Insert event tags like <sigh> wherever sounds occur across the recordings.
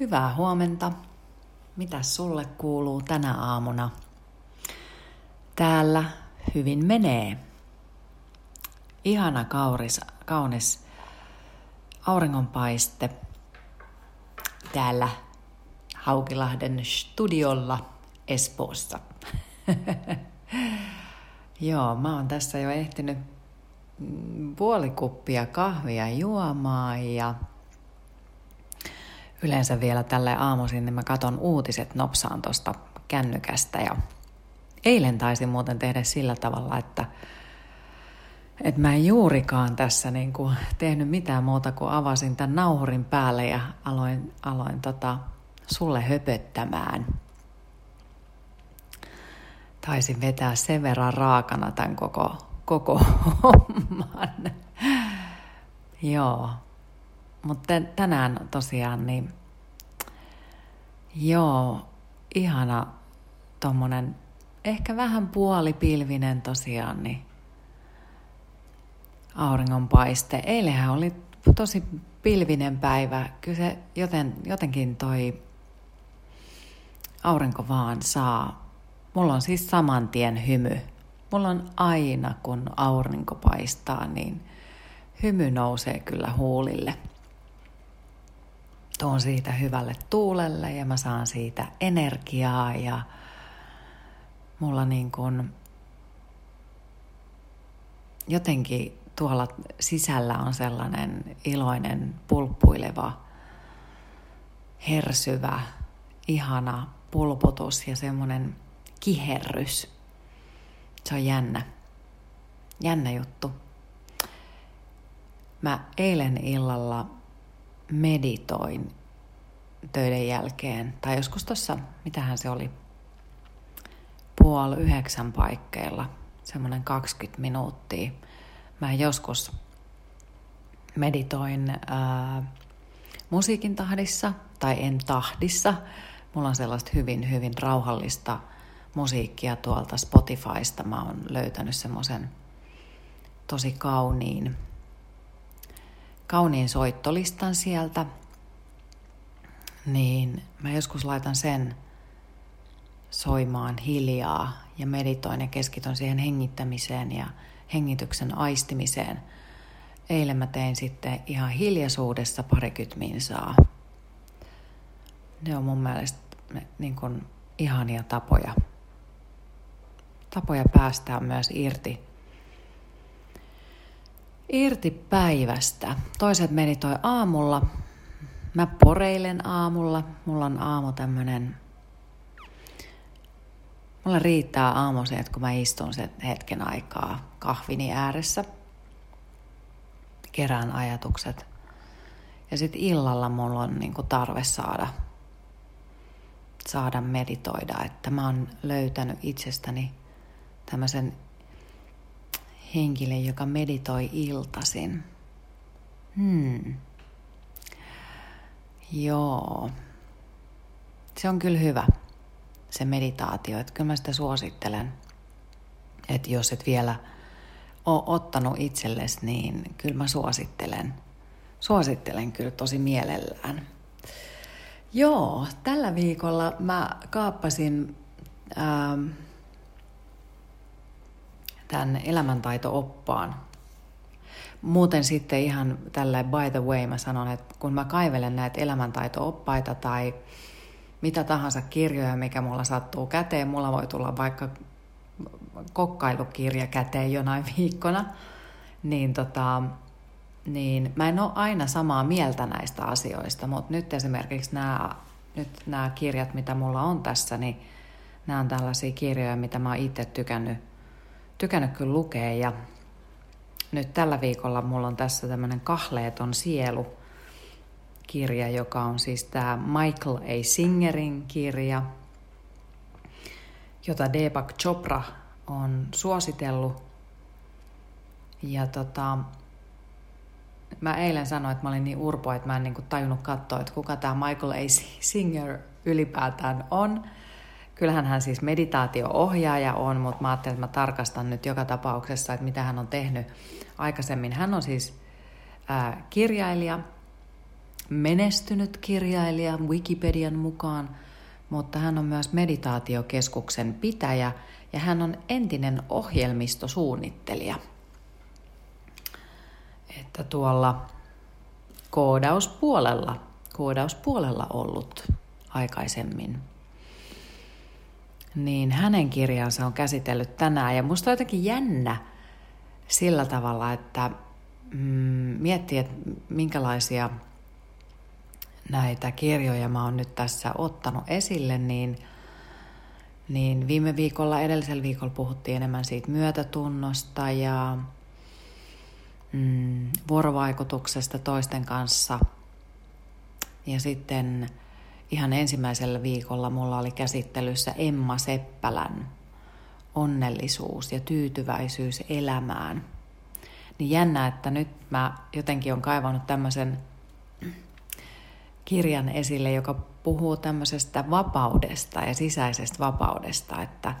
Hyvää huomenta. Mitä sulle kuuluu tänä aamuna? Täällä hyvin menee. Ihana kauris, kaunis auringonpaiste täällä Haukilahden studiolla Espoossa. <laughs> Joo, mä oon tässä jo ehtinyt puoli kuppia kahvia juomaan ja yleensä vielä tälle aamuisin, niin mä katon uutiset nopsaan tuosta kännykästä ja eilen taisin muuten tehdä sillä tavalla, että että mä en juurikaan tässä niin kuin tehnyt mitään muuta kuin avasin tämän nauhurin päälle ja aloin, aloin tota, sulle höpöttämään. Taisin vetää sen verran raakana tämän koko, koko <laughs> homman. Joo. Mutta tänään tosiaan niin, joo, ihana tommonen, ehkä vähän puolipilvinen tosiaan, niin auringonpaiste. Eilenhän oli tosi pilvinen päivä. Kyllä se joten, jotenkin toi aurinko vaan saa. Mulla on siis saman tien hymy. Mulla on aina, kun aurinko paistaa, niin hymy nousee kyllä huulille. Tuon siitä hyvälle tuulelle ja mä saan siitä energiaa ja mulla niin kuin jotenkin tuolla sisällä on sellainen iloinen, pulppuileva, hersyvä, ihana pulputus ja semmoinen kiherrys. Se on jännä. Jännä juttu. Mä eilen illalla meditoin töiden jälkeen, tai joskus tuossa, mitähän se oli, puoli yhdeksän paikkeilla, semmoinen 20 minuuttia. Mä joskus meditoin ää, musiikin tahdissa, tai en tahdissa. Mulla on sellaista hyvin, hyvin rauhallista musiikkia tuolta Spotifysta. Mä oon löytänyt semmoisen tosi kauniin, kauniin soittolistan sieltä. Niin mä joskus laitan sen soimaan hiljaa ja meditoin ja keskityn siihen hengittämiseen ja hengityksen aistimiseen. Eilen mä tein sitten ihan hiljaisuudessa parikymmentä minsaa. Ne on mun mielestä niin kuin ihania tapoja. Tapoja päästään myös irti. Irti päivästä. Toiset meditoi aamulla. Mä poreilen aamulla. Mulla on aamu tämmönen Mulla riittää aamuisin, että kun mä istun sen hetken aikaa kahvini ääressä, kerään ajatukset. Ja sitten illalla mulla on niinku tarve saada, saada meditoida, että mä oon löytänyt itsestäni tämmöisen henkilön, joka meditoi iltasin. Hmm. Joo. Se on kyllä hyvä se meditaatio. Että kyllä mä sitä suosittelen, että jos et vielä ole ottanut itsellesi, niin kyllä mä suosittelen. Suosittelen kyllä tosi mielellään. Joo, tällä viikolla mä kaappasin ähm, tämän elämäntaito-oppaan. Muuten sitten ihan tällä by the way mä sanon, että kun mä kaivelen näitä elämäntaito-oppaita tai mitä tahansa kirjoja, mikä mulla sattuu käteen. Mulla voi tulla vaikka kokkailukirja käteen jonain <laughs> viikkona. Niin, tota, niin mä en ole aina samaa mieltä näistä asioista, mutta nyt esimerkiksi nämä, nyt nämä kirjat, mitä mulla on tässä, niin nämä on tällaisia kirjoja, mitä mä oon itse tykännyt, tykännyt kyllä lukea. Ja nyt tällä viikolla mulla on tässä tämmöinen kahleeton sielu – kirja, joka on siis tämä Michael A. Singerin kirja, jota Deepak Chopra on suositellut. Ja tota, mä eilen sanoin, että mä olin niin urpo, että mä en niinku tajunnut katsoa, että kuka tämä Michael A. Singer ylipäätään on. Kyllähän hän siis meditaatio-ohjaaja on, mutta mä ajattelin, että mä tarkastan nyt joka tapauksessa, että mitä hän on tehnyt aikaisemmin. Hän on siis ää, kirjailija, menestynyt kirjailija Wikipedian mukaan, mutta hän on myös meditaatiokeskuksen pitäjä ja hän on entinen ohjelmistosuunnittelija. Että tuolla koodauspuolella, koodauspuolella ollut aikaisemmin. Niin hänen kirjansa on käsitellyt tänään ja musta on jotenkin jännä sillä tavalla, että mm, miettii, että minkälaisia näitä kirjoja mä oon nyt tässä ottanut esille, niin, niin viime viikolla, edellisellä viikolla puhuttiin enemmän siitä myötätunnosta ja mm, vuorovaikutuksesta toisten kanssa. Ja sitten ihan ensimmäisellä viikolla mulla oli käsittelyssä Emma Seppälän onnellisuus ja tyytyväisyys elämään. Niin jännä, että nyt mä jotenkin on kaivannut tämmöisen kirjan esille, joka puhuu tämmöisestä vapaudesta ja sisäisestä vapaudesta, että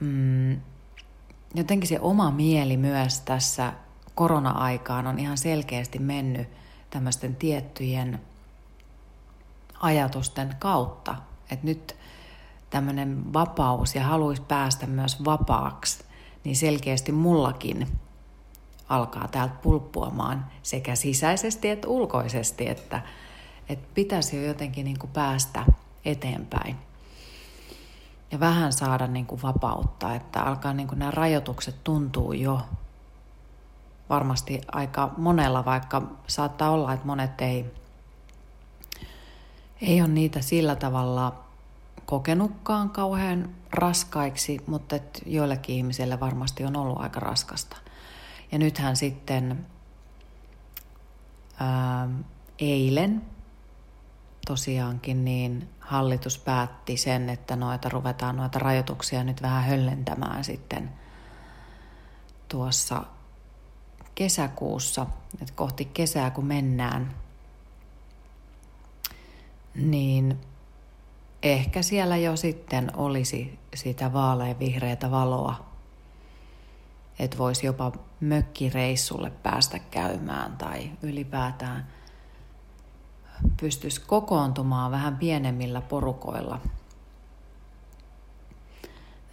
mm, jotenkin se oma mieli myös tässä korona-aikaan on ihan selkeästi mennyt tämmöisten tiettyjen ajatusten kautta. Että nyt tämmöinen vapaus ja haluaisi päästä myös vapaaksi, niin selkeästi mullakin alkaa täältä pulppuamaan sekä sisäisesti että ulkoisesti, että, että pitäisi jo jotenkin niin kuin päästä eteenpäin. Ja vähän saada niin kuin vapautta, että alkaa niin kuin nämä rajoitukset tuntuu jo varmasti aika monella, vaikka saattaa olla, että monet ei, ei ole niitä sillä tavalla kokenutkaan kauhean raskaiksi, mutta joillekin ihmisille varmasti on ollut aika raskasta. Ja nythän sitten ää, eilen tosiaankin niin hallitus päätti sen, että noita ruvetaan noita rajoituksia nyt vähän höllentämään sitten tuossa kesäkuussa, että kohti kesää kun mennään, niin ehkä siellä jo sitten olisi sitä vaaleanvihreätä valoa, että voisi jopa mökkireissulle päästä käymään tai ylipäätään pystyisi kokoontumaan vähän pienemmillä porukoilla.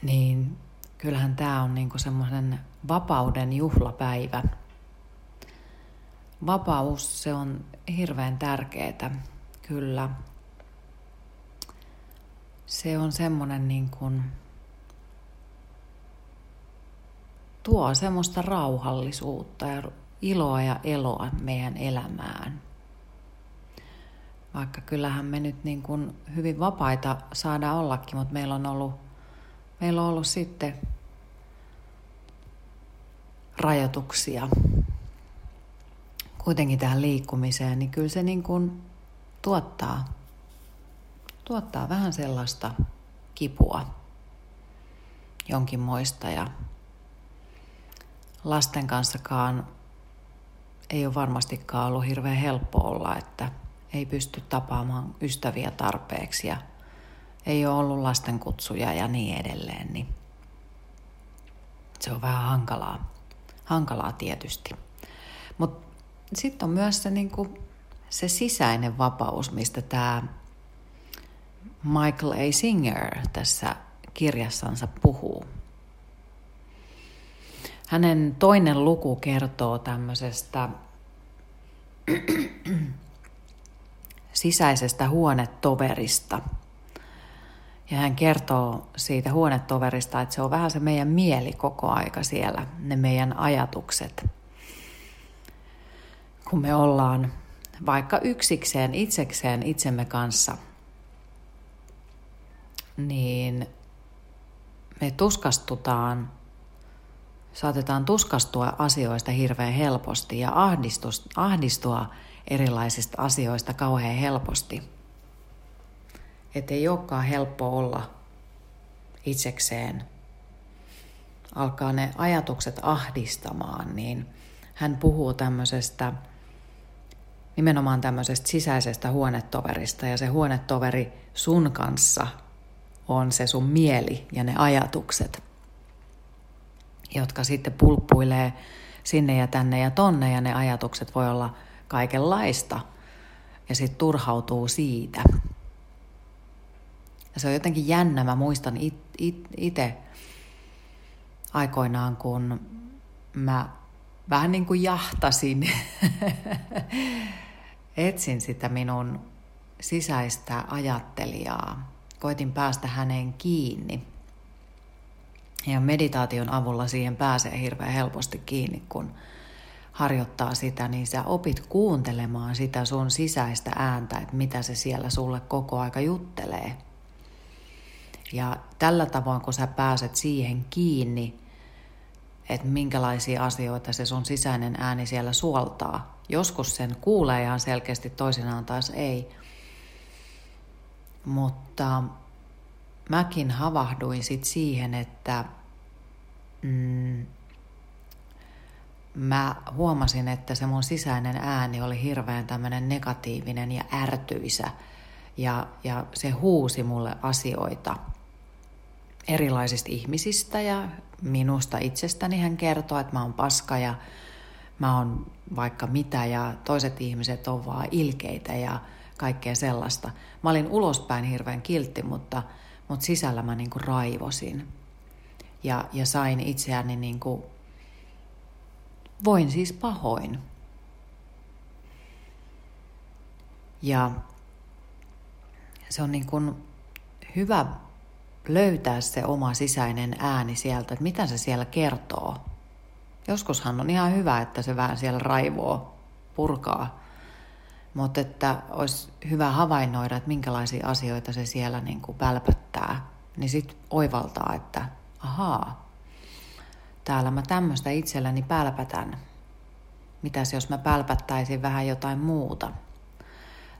Niin kyllähän tämä on niinku semmoinen vapauden juhlapäivä. Vapaus, se on hirveän tärkeää, kyllä se on semmoinen niin kuin, tuo semmoista rauhallisuutta ja iloa ja eloa meidän elämään. Vaikka kyllähän me nyt niin kuin hyvin vapaita saada ollakin, mutta meillä on ollut, meillä on ollut sitten rajoituksia kuitenkin tähän liikkumiseen, niin kyllä se niin kuin tuottaa tuottaa vähän sellaista kipua jonkinmoista ja lasten kanssakaan ei ole varmastikaan ollut hirveän helppo olla, että ei pysty tapaamaan ystäviä tarpeeksi ja ei ole ollut lastenkutsuja ja niin edelleen, niin se on vähän hankalaa, hankalaa tietysti. Mutta sitten on myös se, niin kuin, se sisäinen vapaus, mistä tämä Michael A. Singer tässä kirjassansa puhuu. Hänen toinen luku kertoo tämmöisestä <clears throat> sisäisestä huonetoverista. Ja hän kertoo siitä huonetoverista, että se on vähän se meidän mieli koko aika siellä, ne meidän ajatukset. Kun me ollaan vaikka yksikseen, itsekseen, itsemme kanssa – niin me tuskastutaan, saatetaan tuskastua asioista hirveän helposti ja ahdistua erilaisista asioista kauhean helposti. Että ei olekaan helppo olla itsekseen. Alkaa ne ajatukset ahdistamaan, niin hän puhuu tämmöisestä, nimenomaan tämmöisestä sisäisestä huonetoverista ja se huonetoveri sun kanssa – on se sun mieli ja ne ajatukset, jotka sitten pulppuilee sinne ja tänne ja tonne ja ne ajatukset voi olla kaikenlaista. ja sitten turhautuu siitä. Ja se on jotenkin jännä, mä muistan itse aikoinaan, kun mä vähän niin kuin jahtasin, <laughs> etsin sitä minun sisäistä ajattelijaa, koitin päästä häneen kiinni. Ja meditaation avulla siihen pääsee hirveän helposti kiinni, kun harjoittaa sitä, niin sä opit kuuntelemaan sitä sun sisäistä ääntä, että mitä se siellä sulle koko aika juttelee. Ja tällä tavoin, kun sä pääset siihen kiinni, että minkälaisia asioita se sun sisäinen ääni siellä suoltaa. Joskus sen kuulee ihan selkeästi, toisinaan taas ei. Mutta mäkin havahduin sit siihen, että mm, mä huomasin, että se mun sisäinen ääni oli hirveän tämmöinen negatiivinen ja ärtyisä. Ja, ja se huusi mulle asioita erilaisista ihmisistä ja minusta itsestäni hän kertoo, että mä oon paska ja mä oon vaikka mitä ja toiset ihmiset on vaan ilkeitä ja kaikkea sellaista. Mä olin ulospäin hirveän kiltti, mutta, mutta sisällä mä niinku raivosin. Ja, ja sain itseäni niinku, voin siis pahoin. Ja se on niin kuin hyvä löytää se oma sisäinen ääni sieltä, että mitä se siellä kertoo. Joskushan on ihan hyvä, että se vähän siellä raivoo, purkaa. Mutta että olisi hyvä havainnoida, että minkälaisia asioita se siellä niin kuin pälpättää. Niin sitten oivaltaa, että ahaa, täällä mä tämmöistä itselläni pälpätän. Mitäs jos mä pälpättäisin vähän jotain muuta?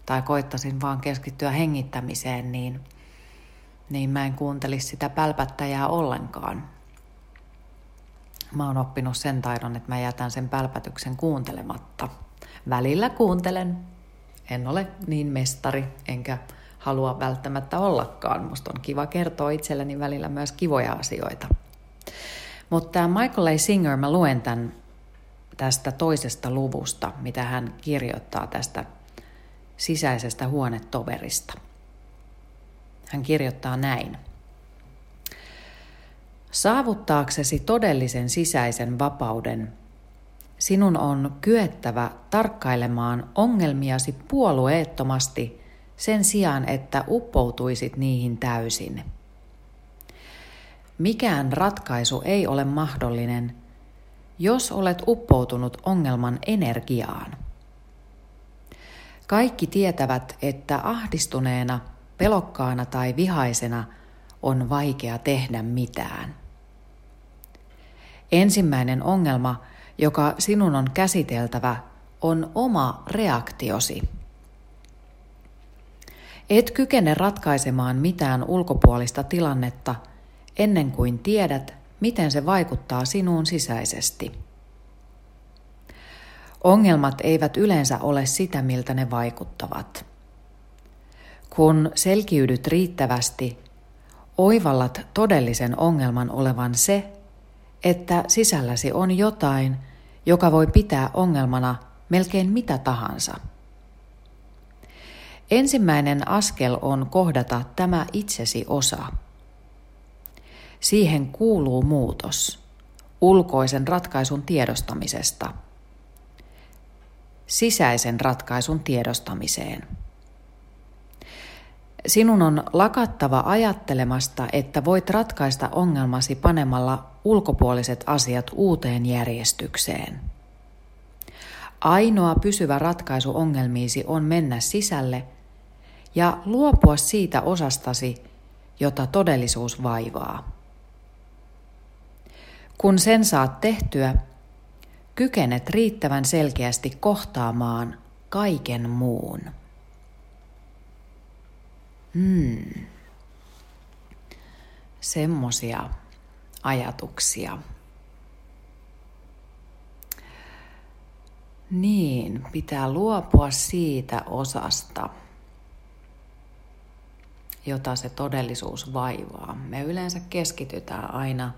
Tai koittasin vaan keskittyä hengittämiseen, niin – niin mä en kuuntelisi sitä pälpättäjää ollenkaan. Mä oon oppinut sen taidon, että mä jätän sen pälpätyksen kuuntelematta. Välillä kuuntelen. En ole niin mestari, enkä halua välttämättä ollakaan. Musta on kiva kertoa itselleni välillä myös kivoja asioita. Mutta Michael A. Singer, mä luen tämän tästä toisesta luvusta, mitä hän kirjoittaa tästä sisäisestä huonetoverista – hän kirjoittaa näin. Saavuttaaksesi todellisen sisäisen vapauden, sinun on kyettävä tarkkailemaan ongelmiasi puolueettomasti sen sijaan, että uppoutuisit niihin täysin. Mikään ratkaisu ei ole mahdollinen, jos olet uppoutunut ongelman energiaan. Kaikki tietävät, että ahdistuneena – pelokkaana tai vihaisena on vaikea tehdä mitään. Ensimmäinen ongelma, joka sinun on käsiteltävä, on oma reaktiosi. Et kykene ratkaisemaan mitään ulkopuolista tilannetta ennen kuin tiedät, miten se vaikuttaa sinuun sisäisesti. Ongelmat eivät yleensä ole sitä, miltä ne vaikuttavat. Kun selkiydyt riittävästi, oivallat todellisen ongelman olevan se, että sisälläsi on jotain, joka voi pitää ongelmana melkein mitä tahansa. Ensimmäinen askel on kohdata tämä itsesi osa. Siihen kuuluu muutos ulkoisen ratkaisun tiedostamisesta sisäisen ratkaisun tiedostamiseen. Sinun on lakattava ajattelemasta, että voit ratkaista ongelmasi panemalla ulkopuoliset asiat uuteen järjestykseen. Ainoa pysyvä ratkaisu ongelmiisi on mennä sisälle ja luopua siitä osastasi, jota todellisuus vaivaa. Kun sen saat tehtyä, kykenet riittävän selkeästi kohtaamaan kaiken muun. Hmm. Semmosia ajatuksia. Niin, pitää luopua siitä osasta, jota se todellisuus vaivaa. Me yleensä keskitytään aina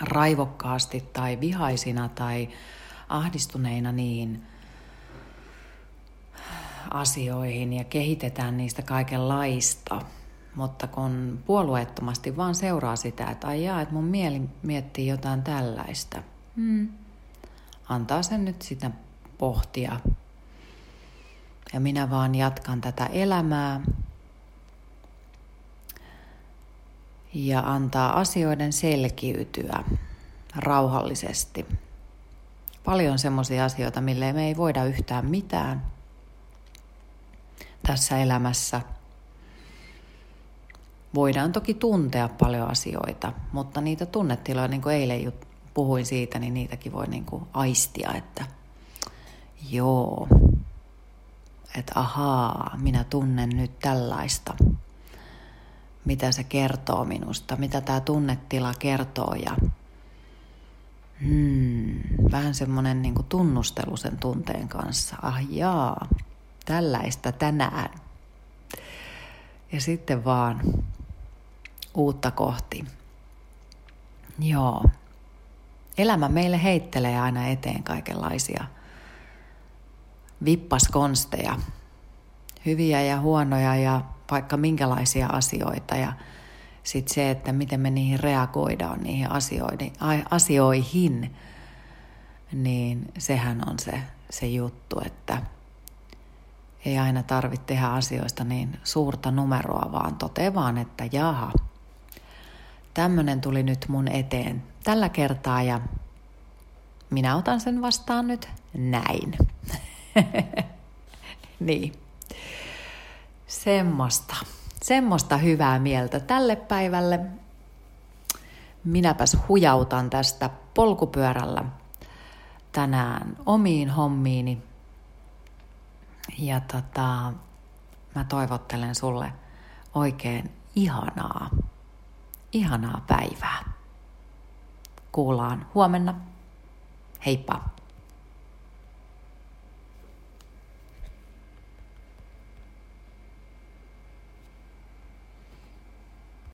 raivokkaasti tai vihaisina tai ahdistuneina niin asioihin ja kehitetään niistä kaikenlaista. Mutta kun puolueettomasti vaan seuraa sitä, että ai jaa, että mun mieli miettii jotain tällaista. Hmm. Antaa sen nyt sitä pohtia. Ja minä vaan jatkan tätä elämää. Ja antaa asioiden selkiytyä rauhallisesti. Paljon semmoisia asioita, mille me ei voida yhtään mitään tässä elämässä. Voidaan toki tuntea paljon asioita, mutta niitä tunnetiloja, niin kuin eilen puhuin siitä, niin niitäkin voi niin kuin aistia, että joo, että ahaa, minä tunnen nyt tällaista. Mitä se kertoo minusta, mitä tämä tunnetila kertoo ja hmm, vähän semmoinen niin tunnustelu sen tunteen kanssa. Ah jaa, tällaista tänään. Ja sitten vaan uutta kohti. Joo. Elämä meille heittelee aina eteen kaikenlaisia vippaskonsteja, hyviä ja huonoja ja vaikka minkälaisia asioita. Ja sitten se, että miten me niihin reagoidaan, niihin asioihin, niin sehän on se, se juttu, että ei aina tarvitse tehdä asioista niin suurta numeroa, vaan toteaa vaan, että jaha, tämmöinen tuli nyt mun eteen tällä kertaa ja minä otan sen vastaan nyt näin. <laughs> niin. Semmosta. Semmosta hyvää mieltä tälle päivälle. Minäpäs hujautan tästä polkupyörällä tänään omiin hommiini. Ja tota, mä toivottelen sulle oikein ihanaa, ihanaa päivää. Kuullaan huomenna. Heippa!